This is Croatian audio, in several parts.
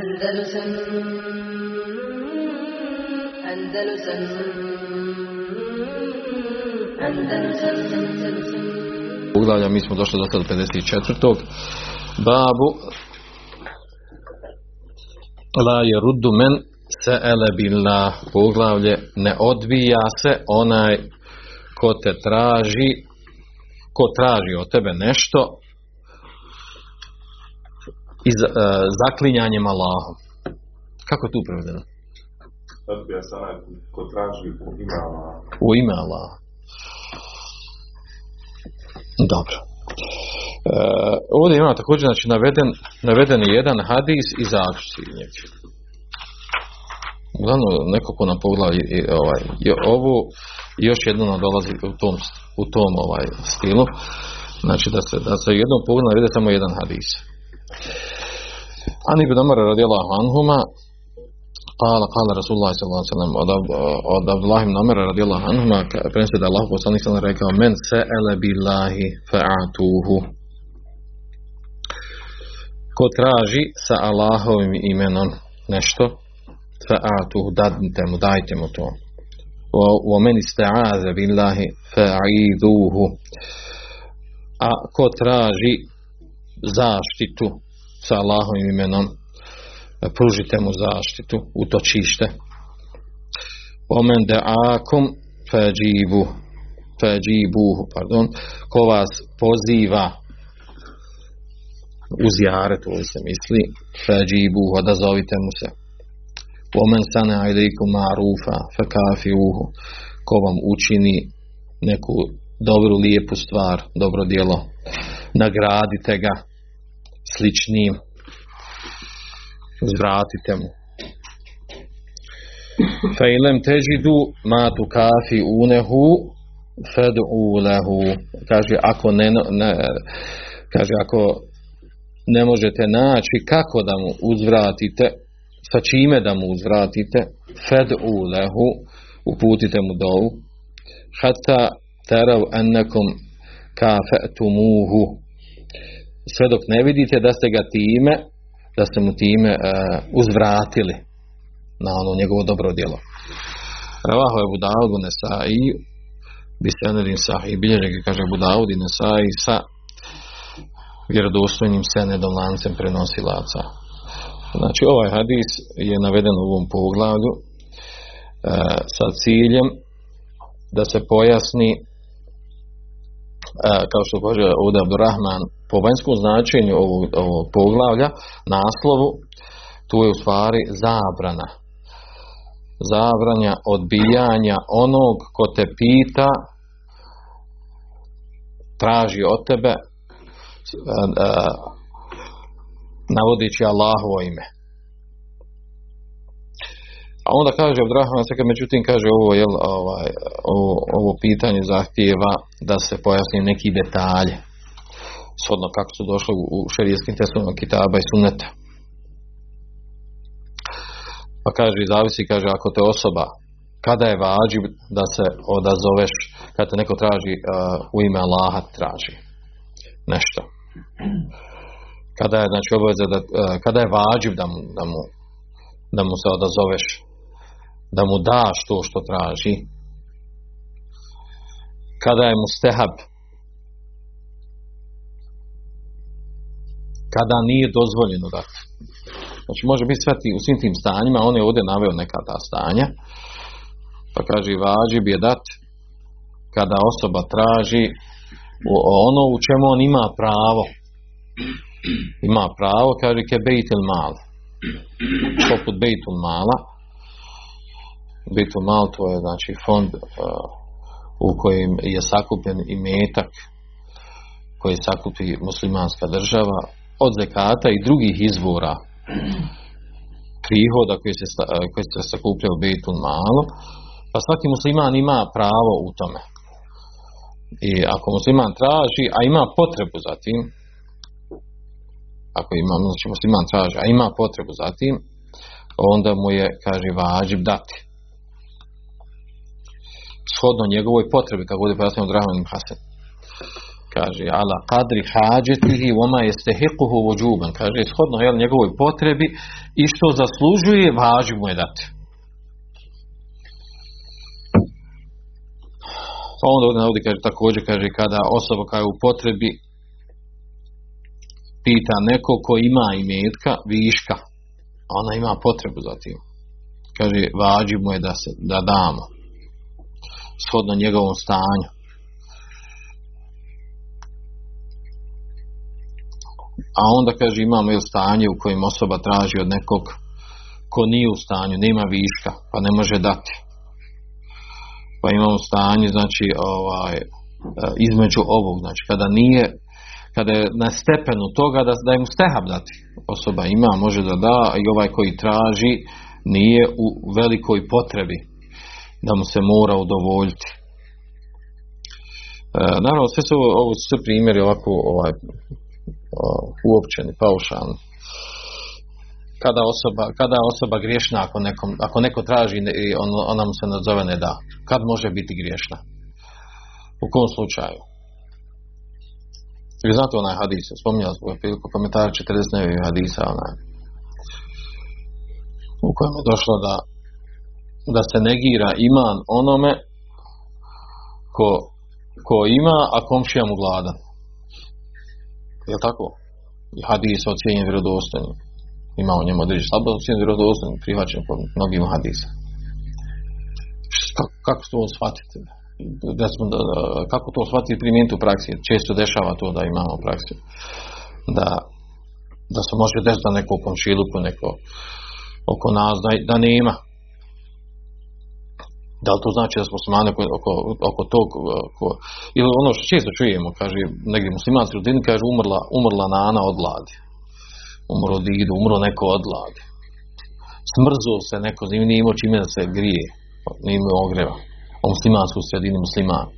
Andalusam Andalusam Andalusam mi smo došli do sada 54. Babu La je ruddu men se ele poglavlje ne odbija se onaj ko te traži ko traži od tebe nešto iz uh, zaklinjanjem Allahom. Kako je tu prevedeno? Odbija se onaj ko traži u ime Allaha. U ime Allaha. Dobro. E, ovdje ima također znači, naveden, naveden je jedan hadis i zaključci njega. Uglavnom, neko ko nam poglavi ovaj, je ovo još jedno nam dolazi u tom, u tom ovaj, stilu. Znači da se, da se jednom pogledu navede samo jedan hadis. Ani ibn Umar radijallahu anhuma قال قال رسول الله صلى الله عليه وسلم od Abdullah ibn Umar radijallahu anhuma prenosi da Allah poslanik sallallahu rekao men sa'ala billahi fa'atuhu ko traži sa Allahovim imenom nešto fa'atuhu dadnite mu dajte mu to wa men ista'aza billahi fa'iduhu a ko traži zaštitu sa Allahovim imenom pružite mu zaštitu, utočište. Omen akum fajibu fajibuhu, pardon, ko vas poziva uz jaret, ovo se misli, fajibuhu, odazovite mu se. Omen sana ilikum marufa fakafiuhu, ko vam učini neku dobru, lijepu stvar, dobro djelo, nagradite ga sličnim uzvratite mu. Fa ilem težidu ma tu kafi unehu fed'u lehu. Kaže, ako ne, ne, kaže, ako ne možete naći kako da mu uzvratite, sa čime da mu uzvratite, fed'u lehu, uputite mu dovu, hatta terav ennekom kafetumuhu. Sve dok ne vidite da ste ga time da ste mu time uh, uzvratili na ono njegovo dobro djelo. Ravaho je Budaud Nesai bi senedin sahih bilježe ga kaže Budaud i Nesai sa vjerodostojnim senedom lancem prenosilaca. Znači ovaj hadis je naveden u ovom poglavlju uh, sa ciljem da se pojasni kao što kaže ovdje Abdurrahman po vanjskom značenju ovog, ovog poglavlja, naslovu, tu je u stvari zabrana. Zabranja odbijanja onog ko te pita, traži od tebe, navodići Allahovo ime. A onda kaže Abdrahman, sad međutim kaže ovo, jel, ovaj, ovo, ovo pitanje zahtijeva da se pojasni neki detalje shodno kako su došli u šerijskim testovima kitaba i sunneta. Pa kaže, zavisi, kaže, ako te osoba, kada je vađib da se odazoveš, kada te neko traži uh, u ime Allaha traži nešto. Kada je, znači, obaveza da, kada je vađib da mu, da mu, da mu se odazoveš, da mu daš to što traži, kada je mu stehab, kada nije dozvoljeno dati. Znači može biti sve u svim tim stanjima, on je ovdje naveo neka ta stanja, pa kaže vađi bi je dat kada osoba traži ono u čemu on ima pravo. Ima pravo, kaže ke bejtil mal. Poput bejtul mala. Bejtul mal to je znači fond uh, u kojem je sakupljen i metak koji sakupi muslimanska država od zekata i drugih izvora prihoda koji se, koji se sakupljaju u Bejtul malo, pa svaki musliman ima pravo u tome. I ako musliman traži, a ima potrebu za tim, ako ima, znači musliman traži, a ima potrebu za tim, onda mu je, kaže, vađib dati. Shodno njegovoj potrebi, kako bude pojasnio Drahmanim Hasan. kaže ala kadri hađetihi voma jestehiquhu vođuban kaže shodno jel, njegovoj potrebi i što zaslužuje važi mu je dati. Pa onda ovdje kaže također kaže kada osoba koja je u potrebi pita neko ko ima imetka viška ona ima potrebu za tim. Kaže važi mu je da se da damo shodno njegovom stanju a onda kaže imamo ili stanje u kojem osoba traži od nekog ko nije u stanju, nema viška, pa ne može dati. Pa imamo stanje, znači, ovaj, e, između ovog, znači, kada nije, kada je na stepenu toga da, da je mu stehab dati. Osoba ima, može da da, i ovaj koji traži nije u velikoj potrebi da mu se mora udovoljiti. E, naravno, sve su ovo, su sve primjeri ovako ovaj, uopćeni, paušalni. Kada osoba, kada osoba griješna ako, nekom, ako neko traži i on, ona mu se nazove ne da. Kad može biti griješna? U kom slučaju? Vi znate onaj hadis, spominjali smo priliku komentara 49 hadisa onaj, u kojem je došlo da, da se negira iman onome ko, ko ima, a komšija mu gladan. Je tako? I hadis ocijenjen vjerodostojnim. Ima u njemu određen slabo ocijenjen vjerodostojnim, prihvaćen po mnogim hadisa. Kako, to shvatiti? Da smo, da, kako to shvatiti primijeniti u praksi? Često dešava to da imamo praksi. Da, da se može desiti da neko u komšiluku, neko oko nas, da, da nema da li to znači da smo muslimani oko, oko, oko tog, oko, ili ono što često čujemo, kaže, negdje muslimanski rodini, kaže, umrla, umrla nana od gladi. Umro od idu, umro neko od gladi. Smrzuo se neko, nije imao čime da se grije, nije imao ogreva. O muslimansku sredini musliman.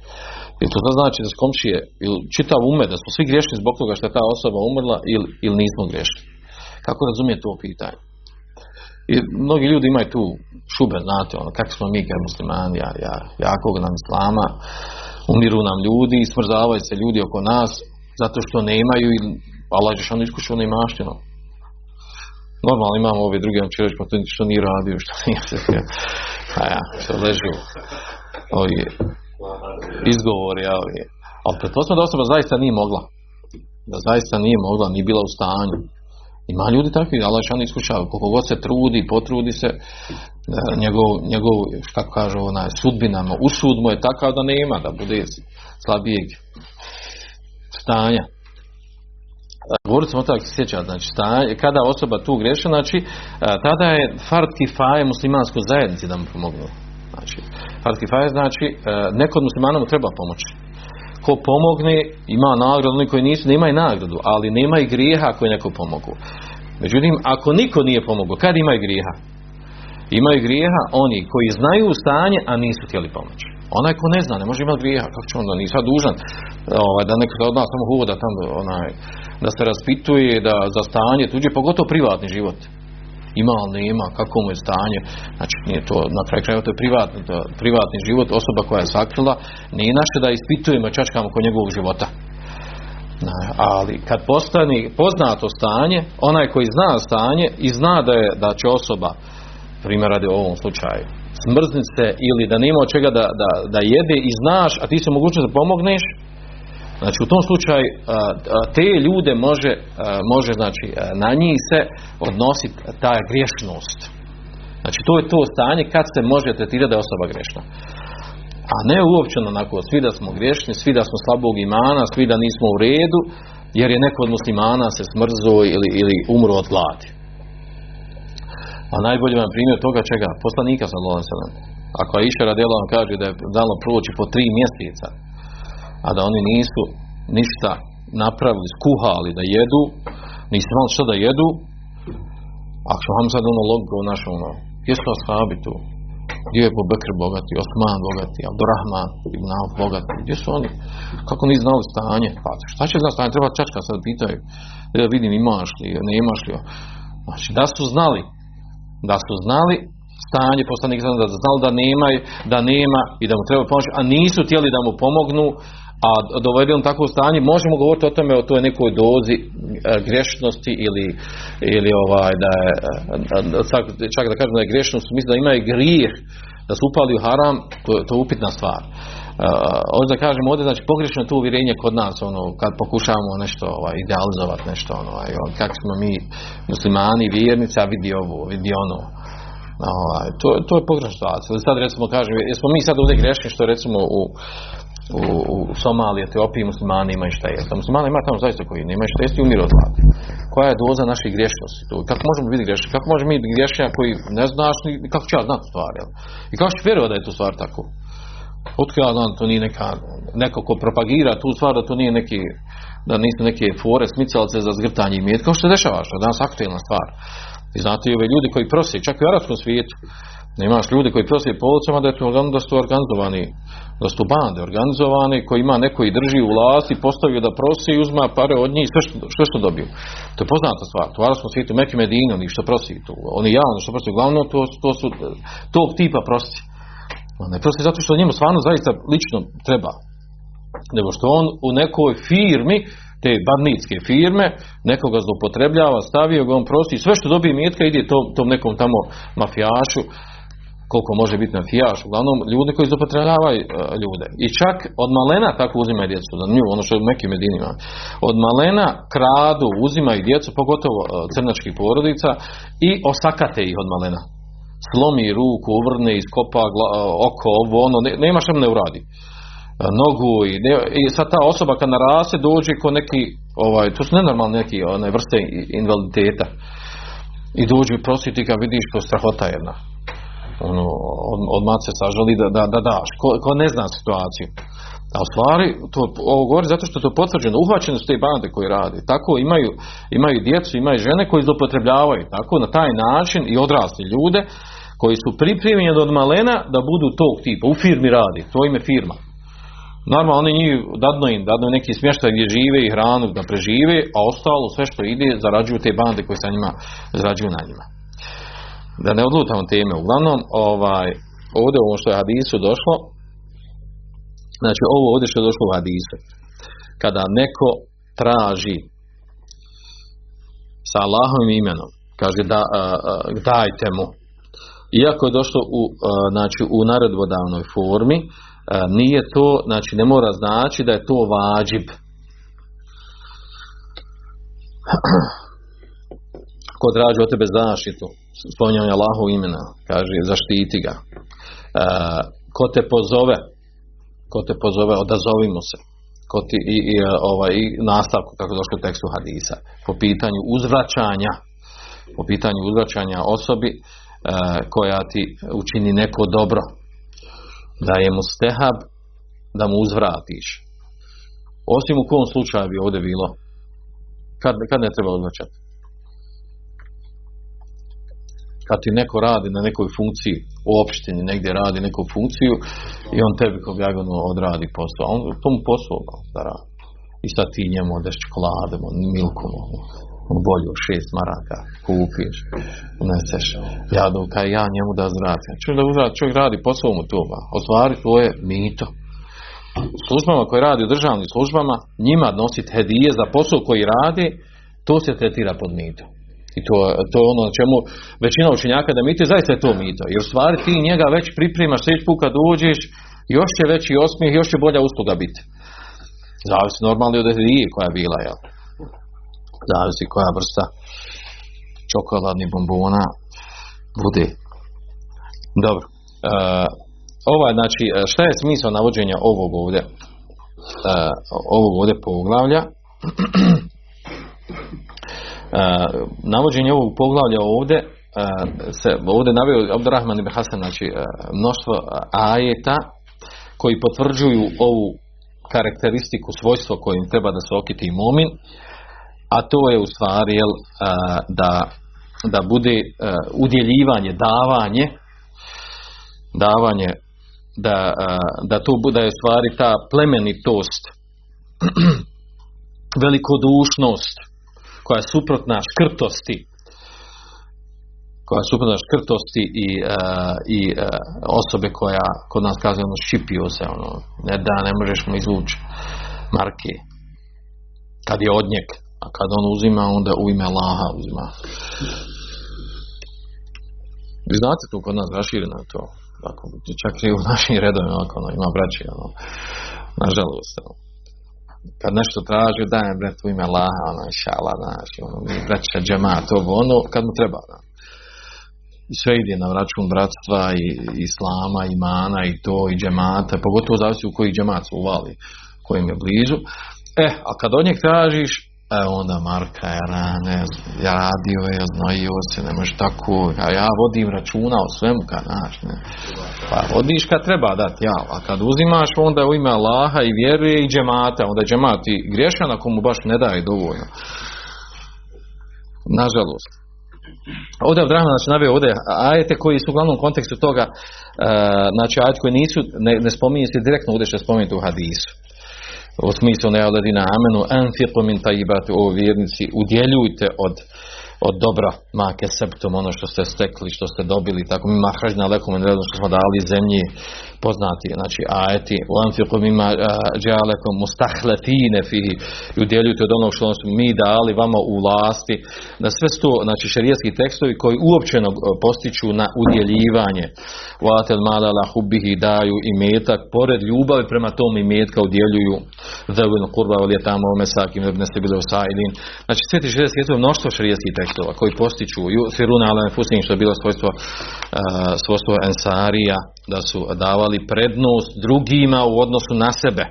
I to znači da s komšije, ili čitav ume, da smo svi griješni zbog toga što je ta osoba umrla ili, ili nismo griješni. Kako razumije to pitanje? I mnogi ljudi imaju tu šube, znate, ono, kako smo mi kao muslimani, ja, ja, jakog nam islama, umiru nam ljudi, smrzavaju se ljudi oko nas, zato što nemaju, Allah je ono iskušao neimaštino. Normalno imamo ove druge, on će reći, pa to što nije radio, što nije se, a ja, što leži ovi izgovori, ja, ovi. Ali pretpostavljam da osoba zaista nije mogla. Da zaista nije mogla, nije bila u stanju. Ima ljudi takvi, Allah šan iskušava, koliko god se trudi, potrudi se, njegov, njegov kako kažu, onaj, sudbinama, usud mu je takav da nema, da bude slabijeg stanja. Govorit smo tako sjeća, znači stanje, kada osoba tu greši, znači tada je fard kifaje muslimanskoj zajednici da mu pomognu. Znači, fard kifaje znači neko od muslimana mu treba pomoći ko pomogne ima nagradu, oni koji nisu, nemaju nagradu, ali nemaju grijeha ako je neko pomogu. Međutim, ako niko nije pomogao, kad imaju grijeha? Imaju grijeha oni koji znaju stanje, a nisu htjeli pomoći. Onaj ko ne zna, ne može imati grijeha, kako će onda, nisa dužan ovaj, da neko od nas samo hoda tamo, onaj, da se raspituje da za stanje tuđe, pogotovo privatni život ima ali nema, kako mu je stanje, znači nije to, na kraju krajeva to je privatni, to, privatni život, osoba koja je sakrila, nije naše da ispitujemo čačkamo oko njegovog života. Ali kad postani poznato stanje, onaj koji zna stanje i zna da, je, da će osoba, primjer radi u ovom slučaju, smrznit se ili da nema od čega da, da, da jede i znaš, a ti se mogućnost da pomogneš, Znači u tom slučaju te ljude može, može znači na njih se odnositi ta griješnost. Znači to je to stanje kad se može tretirati da je osoba grešna. A ne uopćeno onako svi da smo griješni, svi da smo slabog imana, svi da nismo u redu, jer je neko od muslimana se smrzo ili, ili umro od gladi. A najbolji vam primjer toga čega? Poslanika sam Ako je Iša Radela kaže da je dalo proći po tri mjeseca, a da oni nisu ništa napravili, skuhali da jedu, nisu imali što da jedu, ako vam sad ono logo našo ono, gdje su ashabi tu? Gdje je Ebu Bekr bogati, Osman bogati, Abdurrahman ibn Auf bogati, gdje su oni? Kako nisu znali stanje? Pa šta će znati stanje? Treba čačka sad pitaju, da vidim imaš li, ne imaš li. Znači da su znali, da su znali stanje poslanik da znali da nema, da nema i da mu treba pomoći, a nisu htjeli da mu pomognu, a dovedeno u takvo stanje, možemo govoriti o tome o toj nekoj dozi e, grešnosti ili, ili ovaj da je, e, čak, čak da kažemo da je grešnost, mislim da ima i grijeh da su upali u haram, to, to je upitna stvar. Uh, ovdje da kažem ovdje znači pogrešno je to uvjerenje kod nas ono kad pokušavamo nešto ovaj, idealizovati nešto ono ovaj, kako smo mi muslimani vjernici a vidi ovo vidi ono ovaj, to, to je pogrešna situacija sad recimo kažem jesmo mi sad ovdje grešni što recimo u u, u Somaliji, Etiopiji muslimani imaju šta jesti. Muslimani ima tamo zaista koji nemaju šta jesti i umiru od gladi. Koja je doza naših grešnosti? To, kako možemo biti grešni? Kako možemo biti grešni koji ne znaš ni kako će ja znati stvar? Jel? I kako ćeš vjerovati da je to stvar tako? Otko ja znam, to nije neka, neko ko propagira tu stvar, da to nije neki, da nisu neke fore, smicalce za zgrtanje i Kao što se dešava, što je danas aktualna stvar. I znate i ove ljudi koji prosi, čak i u arabskom svijetu, imaš ljudi koji prosije po ulicama da, da su organizovani, da su bande organizovani, koji ima neko i drži u vlasti, postavio da prosi i uzma pare od njih, sve što, što, dobiju. To je poznata stvar. To u arabskom svijetu Mekke Medina, što prosi tu. Oni javno što prosi, uglavnom to, to su tog tipa prosi. Ne prosi zato što njemu stvarno zaista lično treba. Nego što on u nekoj firmi, te badnitske firme, nekoga zloupotrebljava, stavio ga, on prosi, sve što dobije mjetka ide tom, tom nekom tamo mafijašu, koliko može biti na fijaš, uglavnom ljudi koji zloupotrebljavaju uh, ljude. I čak od malena tako uzimaju djecu, za nju, ono što je u nekim medinima. Od malena kradu, uzimaju djecu, pogotovo uh, crnačkih porodica i osakate ih od malena. Slomi ruku, uvrne, iskopa uh, oko, ovo, ono, ne, nema što ne uradi. Nogu i, ne, i sad ta osoba kad narase dođe ko neki, ovaj, to su nenormalne neki one vrste invaliditeta. I dođe i prositi kad vidiš to strahota jedna ono, od, od mace sažali da, da, da daš, ko, ko ne zna situaciju. A u stvari, to, ovo govori zato što je to potvrđeno, uhvaćene su te bande koji rade. Tako imaju, imaju djecu, imaju žene koji zlopotrebljavaju. Tako na taj način i odrasli ljude koji su pripremljeni od malena da budu tog tipa. U firmi radi, to ime firma. Normalno oni njih dadno im, dadno neki smještaj gdje žive i hranu da prežive, a ostalo sve što ide zarađuju te bande koje sa njima zarađuju na njima da ne odlutamo teme. Uglavnom, ovaj, ovdje ovo što je hadisu došlo, znači ovo ovdje što je došlo u hadisu, kada neko traži sa Allahovim imenom, kaže da, dajte mu, iako je došlo u, znači, u naredvodavnoj formi, nije to, znači ne mora znači da je to vađib. Ko traži od tebe zaštitu, spominjanje Allahov imena, kaže zaštiti ga. E, ko te pozove, ko te pozove, odazovimo se. Ko ti, i, i, ovaj, i nastavku, kako došlo u tekstu hadisa, po pitanju uzvraćanja, po pitanju uzvraćanja osobi e, koja ti učini neko dobro, da je mu stehab da mu uzvratiš. Osim u kom slučaju bi ovdje bilo? Kad, kad ne treba uzvraćati? Kad ti neko radi na nekoj funkciji u opštini, negdje radi neku funkciju i on tebi jagonu odradi posao. On tomu posao da radi. I sad ti njemu odeš čokoladom, milkom, bolju šest maraka, kupiš, uneseš, ja kaj ja njemu da zratim. Čovjek da uzrati, čovjek radi posao mu to, ostvari to je mito. Službama koje radi u državnim službama, njima nositi hedije za posao koji radi, to se tretira pod mitom. I to, to je ono čemu većina učenjaka da mito, zaista je to mito. Jer u stvari ti njega već pripremaš sljedeći put kad uđeš, još će veći osmijeh, još će bolja usluga biti. Zavisi normalno od hedije koja je bila, jel? Zavisi koja vrsta čokoladnih bombona bude. Dobro. E, ovaj, znači, šta je smisao navođenja ovog ovdje? E, ovog ovdje poglavlja? navođenje ovog poglavlja ovdje se ovdje navio Abdurrahman ibn Hasan znači mnoštvo ajeta koji potvrđuju ovu karakteristiku, svojstvo kojim treba da se okiti mumin, a to je u stvari jel, da, da bude udjeljivanje, davanje, davanje, da, da to bude u stvari ta plemenitost, velikodušnost, koja je suprotna škrtosti, koja je suprotna škrtosti i, e, i e, osobe koja kod nas kaže ono šipio se ono ne da ne možeš mu izvući marke kad je odnjek a kad on uzima onda u ime Allaha uzima vi znate to kod nas rašireno je to tako, čak i u našim redovima ono, ima braće ono, nažalost ono. Kad nešto traži dajem bret u ime Allaha ono, šala, znaš, ono, mi braća džemat, ovo, ono, kad mu treba da sve ide na račun bratstva i islama, imana i to i džemata, pogotovo zavisi u koji džemat se uvali, kojim je blizu. E, a kad od njeg tražiš, e onda Marka je rane, ja radio je, znaju se, ne može tako, a ja vodim računa o svemu kad naš, ne. Pa vodiš kad treba dati, ja, a kad uzimaš onda u ime Allaha i vjeruje i džemata, onda džemat i griješan ako mu baš ne daje dovoljno. Nažalost. Ovdje Abdrahman znači naveo ovdje ajete koji su u glavnom kontekstu toga, uh, znači ajete koji nisu, ne, ne spominje se direktno ovdje što je spomenuti u hadisu. U smislu ne na amenu. Anfiqu min tajibati o vjernici, udjeljujte od od dobra make septum, ono što ste stekli, što ste dobili, tako mi mahražna lekom što smo dali zemlji poznati, znači ajeti u anfiqu mima džalekom mustahletine fihi od onog što mi dali vama u vlasti, da sve sto, znači šerijetski tekstovi koji uopćeno postiču na udjeljivanje vatel mala la hubbihi daju i metak, pored ljubavi prema tom i metka udjeljuju zavljeno kurba ali je tamo mesakim ne ste bili osajdin. Znači sve ti šerijetski tekstovi mnoštvo šerijetskih tekstova koji postiču siruna ala nefusin što je bilo svojstvo, svojstvo ensarija da su davali prednost drugima u odnosu na sebe.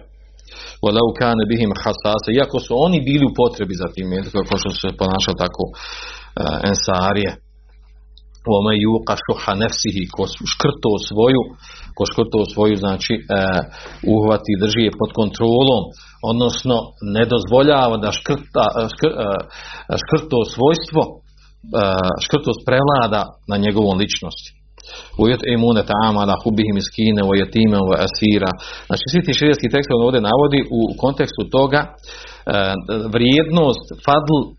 Walau kane bihim hasasa, iako su oni bili u potrebi za tim, kako što se ponašali tako uh, ensarije. Ome juqa šuha nefsihi, ko škrto svoju, ko škrto svoju, znači uh, uhvati, drži je pod kontrolom, odnosno ne dozvoljava da škrta, škr, uh, škrto svojstvo, škrtost prevlada na njegovom ličnosti. Na hubihim iskine, o jetime, o asira. Znači, svi ti širijski tekstovi ovdje navodi u kontekstu toga uh, vrijednost, fadl uh,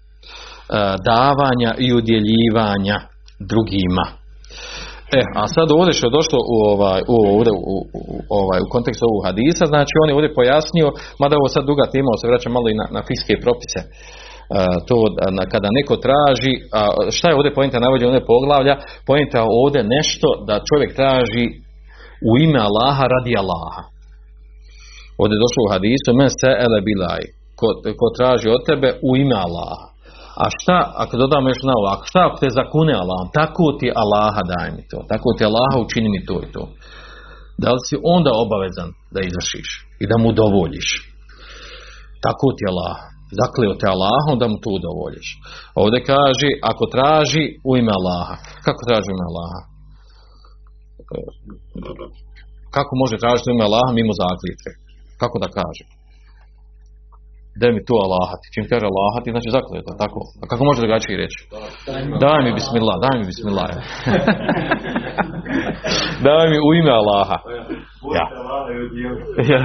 davanja i udjeljivanja drugima. E, a sad ovdje što je došlo u, ovaj, u, ovdje, u, ovaj, u kontekstu ovog hadisa, znači on je ovdje pojasnio, mada ovo sad duga tema, se vraća malo i na, na fiske propise, to na, kada neko traži, a šta je ovdje pojenta navođenja ovdje poglavlja, pojenta ovdje nešto da čovjek traži u ime Allaha radi Allaha. Ovdje je došlo u hadisu, men se ele bilaj, ko, ko traži od tebe u ime Allaha. A šta, ako dodamo još na ovo, ako šta ako te zakune Allahom, tako ti Allaha daj mi to, tako ti Allaha učini mi to i to. Da li si onda obavezan da izvršiš i da mu dovoljiš? Tako ti Allah. Zakleo te Allahom da mu to udovoljiš. Ovdje kaže, ako traži u ime Allaha. Kako traži u ime Allaha? Kako može tražiti u ime Allaha mimo zakljetve? Kako da kaže? da mi to Allahati. Čim kaže Allahati, znači zakljeta, tako. A kako može drugačije reći? Daj mi bismillah, daj mi bismillah. daj mi u ime Allaha. Ja. ja.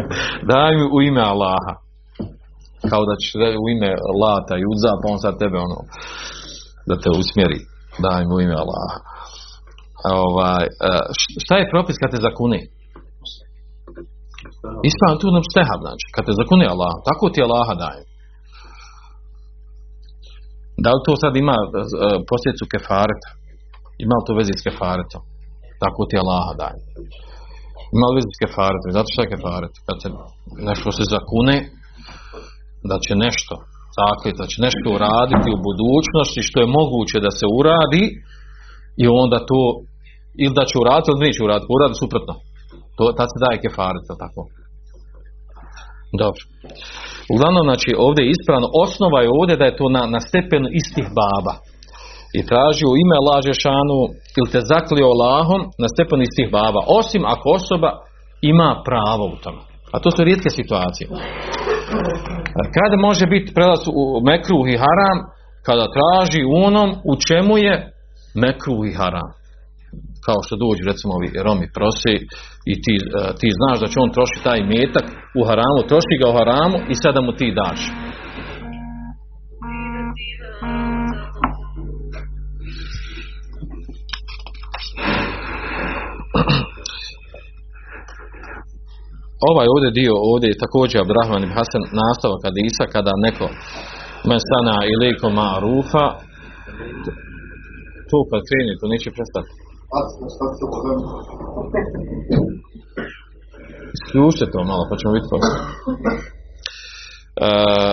daj mi u ime Allaha. Kao da ćeš u ime Lata i Udza, pa on sad tebe ono, da te usmjeri. Daj mi u ime Allaha. Ovaj, šta je propis kad te zakuni? Ispravno tu nam stehab, znači, kad te zakuni Allah, tako ti Allaha daje. Da li to sad ima uh, posljedicu kefareta? Ima li to vezi s kefaretom? Tako ti Allaha daje. Ima li vezi s kefaretom? Zato što je kefaret? Kad se nešto se zakune, da će nešto zakljeti, da će nešto uraditi u budućnosti što je moguće da se uradi i onda to ili da će uraditi ili neće uraditi, uradi suprotno. To, tad se daje kefaret, tako. Dobro. Uglavnom, znači, ovdje je ispravno, osnova je ovdje da je to na, na stepenu istih baba. I traži u ime laže šanu ili te zaklio Allahom na stepenu istih baba. Osim ako osoba ima pravo u tome. A to su rijetke situacije. Kada može biti prelaz u mekruh i haram, kada traži onom u čemu je mekruh i haram kao što dođu recimo ovi Romi prosi i ti, ti znaš da će on troši taj metak u haramu, troši ga u haramu i sada mu ti daš. Ovaj ovdje dio ovdje je također Abdurrahman ibn Hasan nastavak hadisa kada neko men sana iliko ma'rufa to kad kreni, to neće prestati. Isključite to malo, pa ćemo vidjeti. Uh,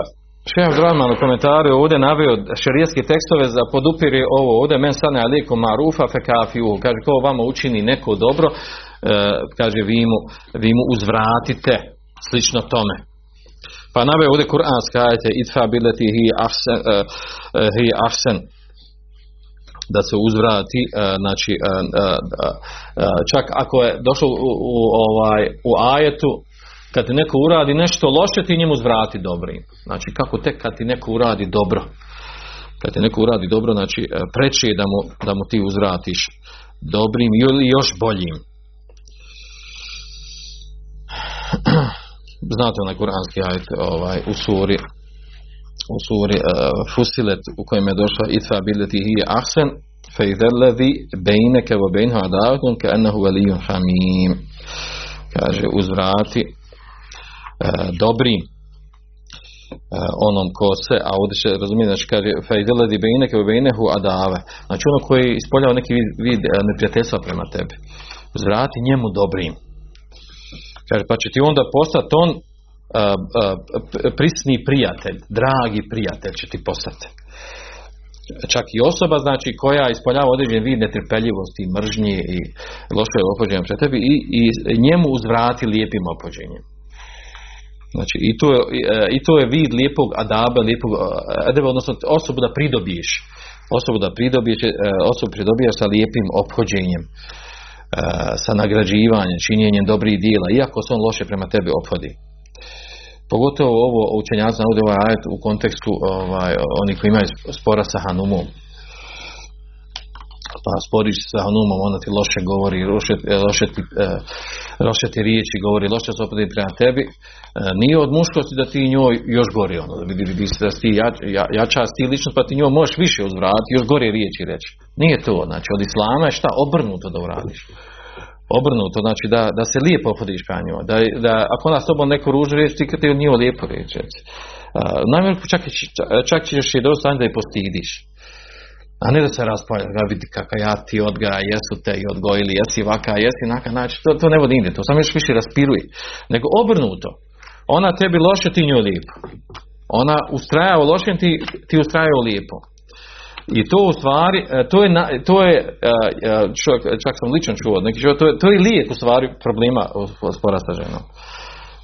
Šeha Abdurrahman u komentaru ovdje naveo šarijetske tekstove za podupiri ovo ovdje men sane aliku marufa fe kafiu kaže ko vama učini neko dobro kaže vi mu, vi mu uzvratite slično tome pa naveo ovdje kuranska ajete idfa bileti hi ahsen, uh, uh, hi ahsen da se uzvrati, znači čak ako je došlo u, u, ovaj, u ajetu kad ti neko uradi nešto loše, ti njemu zvrati dobrim. Znači, kako tek kad ti neko uradi dobro, kad ti neko uradi dobro, znači, preći je da mu, da mu ti uzvratiš dobrim ili još boljim. Znate onaj kuranski ajet ovaj, u suri u suri uh, Fusilet u kojem je došla itfa bileti hi ahsen fe idellezi bejneke vo bejnha adavatun ka ennehu velijun hamim. Kaže uzvrati E, dobrim e, onom ko se, a ovdje se razumije, znači kaže fejdeledi bejneke u bejnehu adave, znači ono koji ispoljava neki vid, vid neprijateljstva prema tebi, uzvrati njemu dobrim. Kaže, pa će ti onda postati on prisni prijatelj, dragi prijatelj će ti postati. Čak i osoba znači koja ispoljava određen vid netrpeljivosti, mržnje i loše opođenja pred tebi i, i njemu uzvrati lijepim opođenjem. Znači i to, je, i to je vid lijepog adaba, lijepog adaba, odnosno osobu da pridobiješ. Osobu da pridobiješ, osobu pridobiješ sa lijepim ophođenjem, sa nagrađivanjem, činjenjem dobrih dijela, iako se on loše prema tebi ophodi. Pogotovo ovo učenjaci navode ovaj ajet u kontekstu ovaj, oni koji imaju spora sa Hanumom pa sporiš sa Hanumom, ona ti loše govori, loše, loše, ti, e, loše ti riječi govori, loše se opodi prema tebi, e, nije od muškosti da ti njoj još gori ono, da vidi da ti ja, ja, ti ličnost, pa ti njoj možeš više uzvratiti, još gore riječi reći. Nije to, znači od Islama je šta obrnuto da uradiš. Obrnuto, znači da, da se lijepo opodiš prema njoj, da, da ako ona s tobom neko ružu reći, ti kad ti od njoj lijepo reći. Uh, Najmjer čak, čak ćeš je dosta da je postidiš. A ne da se raspalja, da vidi kakav ja ti odgaja, jesu te i odgojili, jesi vaka, jesi naka, znači to, to ne vodi inde, to samo još više raspiruje. Nego obrnuto, ona tebi loše, ti njoj lijepo. Ona ustraja u lošem, ti, ti ustraja u lijepo. I to u stvari, to je, to je čovjek, čak sam lično čuo, neki čovjek, to je, to je lijek u stvari problema spora sa ženom.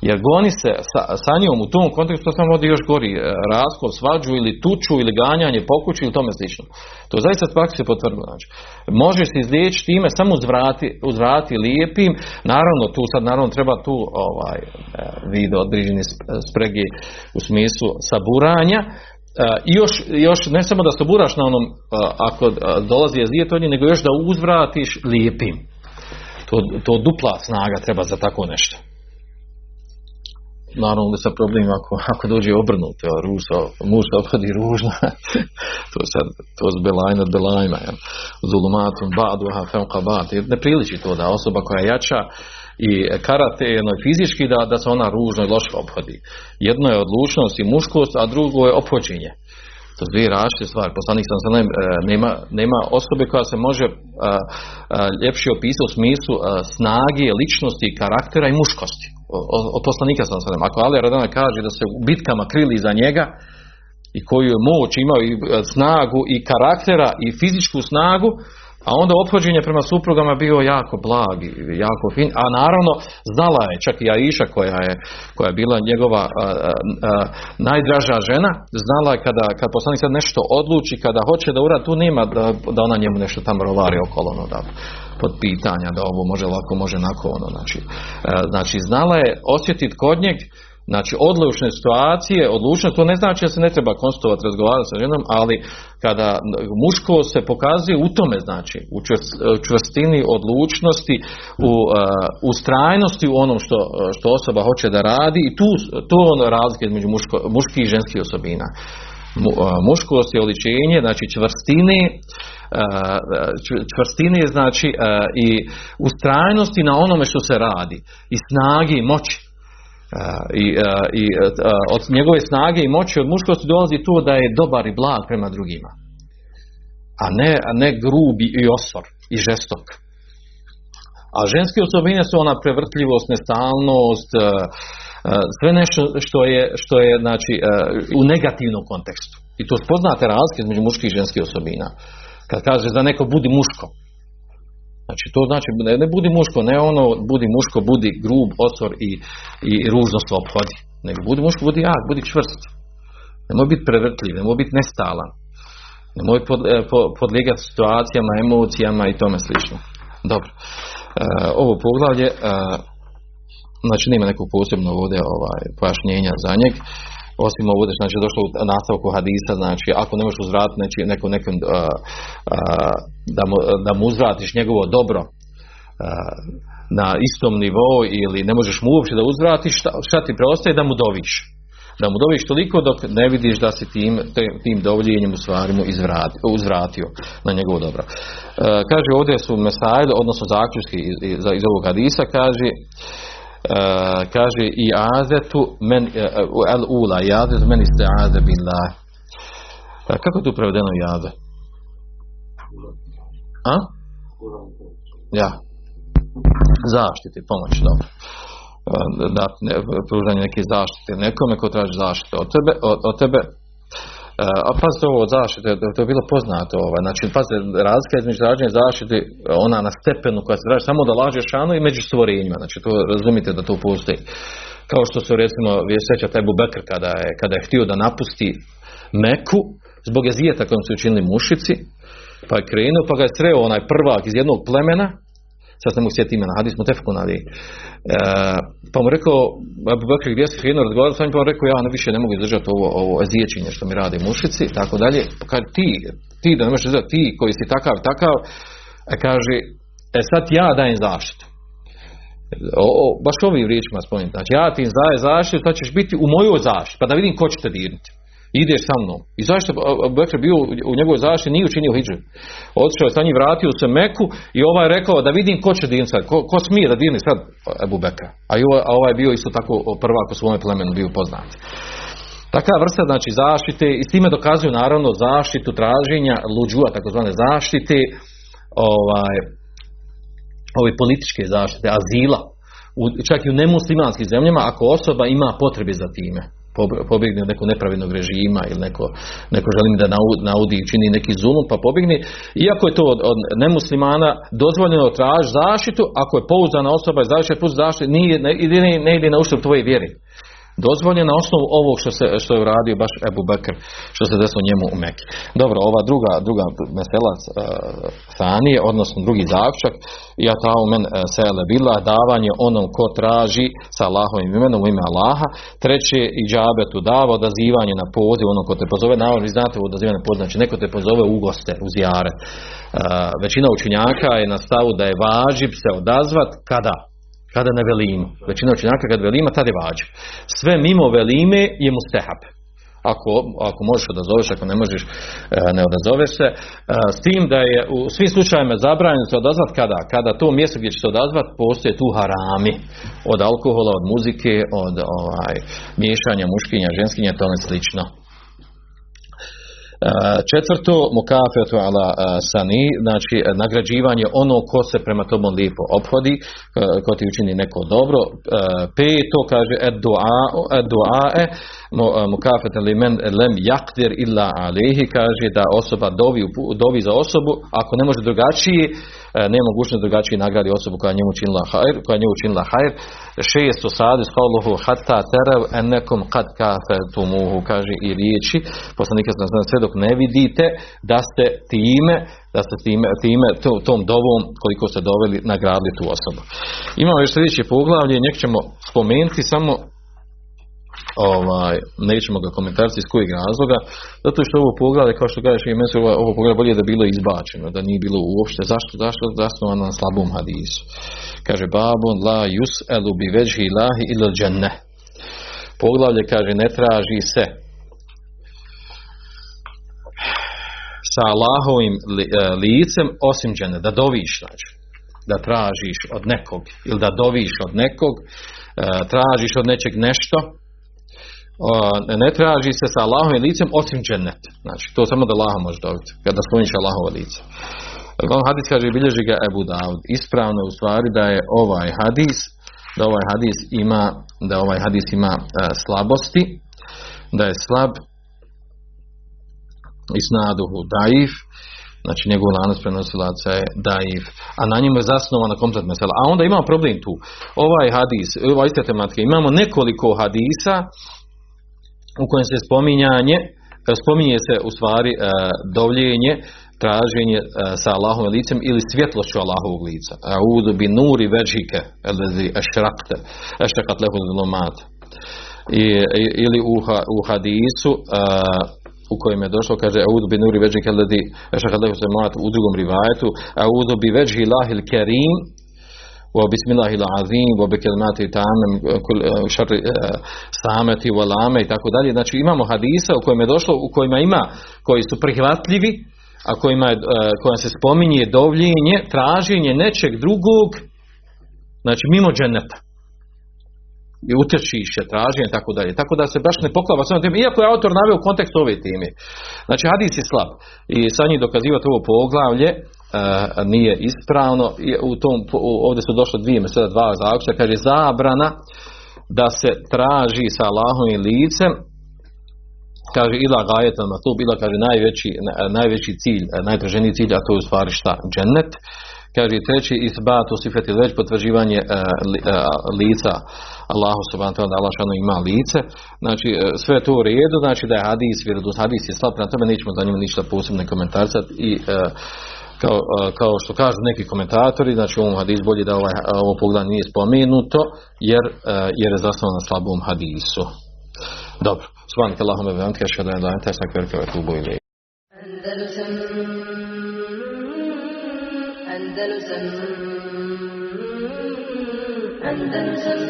Jer goni se sa, sa njom u tom kontekstu samo vodi još gori e, raskol, svađu ili tuču ili ganjanje, pokuću ili tome slično. To zaista praksi se potvrdilo. Znači, može se izliječiti time samo uzvrati, uzvrati lijepim. Naravno, tu sad naravno treba tu ovaj, e, vid određeni spregi u smislu saburanja. E, I još, još ne samo da saburaš na onom ako dolazi jezdijet od nje, nego još da uzvratiš lijepim. To, to dupla snaga treba za tako nešto naravno da sa problem ako, ako dođe obrnuto, ruž, muž se obhodi ružno, to je sad, to je belajna od belajma, ja. zulumatum badu, aha, femka bad, ne priliči to da osoba koja je jača i karate jedno je fizički da, da se ona ružno i loše obhodi. Jedno je odlučnost i muškost, a drugo je ophođenje. To su dvije različite stvari. Poslanik sam sam nema, nema osobe koja se može a, a, ljepše opisati u smislu snage, ličnosti, karaktera i muškosti od poslanika sam sam ako Ali Radana kaže da se u bitkama krili za njega i koju je moć imao i snagu i karaktera i fizičku snagu a onda ophođenje prema suprugama bio jako blag jako fin, a naravno znala je čak i Aisha koja je, koja je bila njegova a, a, najdraža žena, znala je kada, kada poslanik sad nešto odluči, kada hoće da uradi, tu nema da, da ona njemu nešto tamo rovari okolo, no, da, pod pitanja da ovo može lako, može nakon ono, znači, znači znala je osjetiti kod njeg Znači, odlučne situacije, odlučno, to ne znači da se ne treba konstatovati, razgovarati sa ženom, ali kada muško se pokazuje u tome, znači, u čvrstini, odlučnosti, u ustrajnosti u onom što, što osoba hoće da radi i tu, to je ono razlike između muško, muških i ženskih osobina. Muškost je oličenje, znači čvrstine, čvrstine znači i ustrajnosti na onome što se radi i snage i moći i, i od njegove snage i moći od muškosti dolazi to da je dobar i blag prema drugima. A ne, a ne grubi i osor i žestok. A ženske osobine su ona prevrtljivost, nestalnost sve nešto što je, što je znači, u negativnom kontekstu. I to spoznate razlike između muških i ženskih osobina. Kad kaže za neko budi muško Znači to znači ne, ne budi muško, ne ono budi muško, budi grub, osor i, i ružno obhodi. Nego budi muško, budi jak, budi čvrst. Nemoj biti prevrtljiv, nemoj biti nestalan. Nemoj pod, e, podlijegati situacijama, emocijama i tome slično. Dobro. E, ovo poglavlje, e, znači nema nekog posebnog ovdje ovaj, pojašnjenja za njeg osim ovdje znači došlo u nastavku hadisa znači ako ne možeš uzvratiti znači, neko, nekom da, mu, da mu uzvratiš njegovo dobro na istom nivou ili ne možeš mu uopće da uzvratiš šta, ti preostaje da mu doviš da mu doviš toliko dok ne vidiš da si tim, tim dovoljenjem u stvari mu uzvratio na njegovo dobro. E, kaže ovdje su mesajl, odnosno zaključki iz, iz, iz ovog hadisa, kaže Uh, kaže i azetu men uh, el ula i azetu men isteaze billah. Uh, kako tu prevedeno i aze? A? ja. Zaštiti, pomoć dobro. Da, ne, pružanje neke zaštite nekome ko traži zaštitu od tebe, od, od tebe a pazite ovo od zaštite, to je bilo poznato. Ovaj. Znači, pazite, razlika između traženja zaštite, ona na stepenu koja se traži samo da laže šanu i među stvorenjima. Znači, to razumite da to postoji. Kao što su recimo, vi sjeća taj Bubekr kada je, kada je htio da napusti Meku zbog jezijeta kojom su učinili mušici, pa je krenuo, pa ga je sreo onaj prvak iz jednog plemena, sad se mu sjeti imena, hadis mu tefkun, ali, e, pa mu rekao, Abu Bakr, gdje si krenuo razgovarati s pa mu rekao, ja ne više ne mogu izdržati ovo, ovo eziječenje što mi rade mušici, tako dalje, pa kaže, ti, ti da ne možeš izdržati, ti koji si takav, takav, a kaže, e sad ja dajem zaštitu. O, o, baš ovim riječima spomenuti. Znači, ja ti dajem zaštitu, to ćeš biti u mojoj zaštiti, pa da vidim ko će te dirnuti ideš sa mnom. I zašto Bekr bio u njegovoj zaštiti nije učinio hijđu. Otišao je sa njim, vratio se Meku i ovaj je rekao da vidim ko će dirni sad, ko, ko smije da dirni sad Ebu Bekra. A, ovaj, a ovaj je bio isto tako prvak u svome plemenu bio poznat. Takva vrsta znači zaštite i s time dokazuju naravno zaštitu traženja luđua, takozvane zaštite ovaj, ove političke zaštite, azila, u, čak i u nemuslimanskim zemljama ako osoba ima potrebe za time pobjegne od nekog nepravilnog režima ili neko, neko želi da naudi i čini neki zulum pa pobjegne. Iako je to od, od nemuslimana dozvoljeno traži zaštitu, ako je pouzdana osoba i završena put zaštite, nije, ne, ne, ne ide na uštrb tvoje vjeri dozvoljen na osnovu ovog što, se, što je uradio baš Ebu Bekr, što se desilo njemu u Meki. Dobro, ova druga, druga mesela uh, sanije, odnosno drugi zaključak, ja tao men uh, sele bila davanje onom ko traži sa Allahovim imenom u ime Allaha, treće i džabetu dava odazivanje na poziv onom ko te pozove, naravno vi znate odazivanje na poziv, znači neko te pozove u goste, u zijare. Uh, većina učinjaka je na stavu da je važib se odazvat kada? Kada ne velimu. Većina učenjaka kad velima, tada je vađu. Sve mimo velime je mustehab. Ako, ako možeš odazoveš, ako ne možeš, e, ne odazoveš se. E, s tim da je u svim slučajevima zabranjeno se odazvat kada? Kada to mjesto gdje će se odazvat postoje tu harami. Od alkohola, od muzike, od ovaj, miješanja muškinja, ženskinja, ne slično. E, četvrto, mukafetu ala e, sani, znači e, nagrađivanje ono ko se prema tomu lijepo ophodi, ko ti učini neko dobro. Peto, kaže, ed duae, mukafet li men lem jakdir illa alehi, kaže da osoba dovi, dovi za osobu, ako ne može drugačije, nema mogućnost drugačije nagradi osobu koja njemu učinila hajr, koja njemu učinila hajr. Šesto sadis kaluhu hatta terav enekom kad kafetumuhu, kaže i riječi, poslanika sam sve dok ne vidite da ste time da ste time, time tom dovom koliko ste doveli nagradili tu osobu. Imamo još sljedeće poglavlje, njeg ćemo spomenuti samo ovaj, nećemo ga komentarci iz kojeg razloga, zato što ovo poglavlje, kao što kažeš, i ovo, ovo poglavlje bolje da bilo izbačeno, da nije bilo uopšte, zašto, zašto, zasnovano na slabom hadisu. Kaže, babun la yus elu bi veđhi lahi ilo dženne. Poglavlje kaže, ne traži se sa Allahovim e, licem osim džene, da doviš, znači. da tražiš od nekog ili da doviš od nekog, e, tražiš od nečeg nešto, ne traži se sa Allahovim licem osim džennet. Znači, to samo da Allah može dobiti, kada spomniš Allahovo lice. On hadis kaže, bilježi ga Ebu Daud. Ispravno u stvari da je ovaj hadis, da ovaj hadis ima, da ovaj hadis ima e, slabosti, da je slab isnaduhu daif, znači njegov lanac prenosilaca je daif, a na njemu je zasnovana komplet mesela. A onda imamo problem tu. Ovaj hadis, ova ista tematika, imamo nekoliko hadisa u kojem se spominjanje, spominje se u stvari e, dovljenje, traženje e, sa Allahovim licem ili svjetlošću Allahovog lica. A'udhu bi nuri veđike, elezi ešrakte, ešrakat lehu zulumat. I, ili u, u hadisu e, u kojem je došlo, kaže A'udhu bi nuri veđike, elezi ešrakat lehu zulumat u drugom rivajetu, A'udhu bi veđi lahil kerim, وبسم الله العظيم وبكلمات تامم šar sameti walame i tako dalje. Znači imamo hadisa u kojima je došlo, u kojima ima, koji su prihvatljivi, a kojima, je, kojima se spominje dovljenje, traženje nečeg drugog, znači mimo dženeta. I utječiše, traženje, tako dalje. Tako da se baš ne poklava samo teme, iako je autor naveo u kontekstu ove teme. Znači hadis je slab. I sa njim dokazivati ovo poglavlje, nije ispravno. U tom, ovdje su došle dvije mesela, dva zaključka, kaže zabrana da se traži sa Allahovim licem kaže ila gajetan tu bila kaže najveći, najveći cilj, najtraženiji cilj, a to je u stvari šta? Džennet. Kaže treći isbatu sifeti već potvrđivanje lica Allahu subhanahu wa ta'ala Allah ima lice. Znači sve to u redu, znači da je hadis, vjerodostojno hadis je slab, na tome nećemo za njima ništa posebno komentarcat i kao, kao što kažu neki komentatori, znači u ovom hadis bolje da ovaj, ovo pogled nije spomenuto, jer, jer je zasnovano na slabom hadisu. Dobro. سبحانك اللهم وبحمدك اشهد ان لا اله الا انت استغفرك واتوب اليك Andalusam Andalusam Andalusam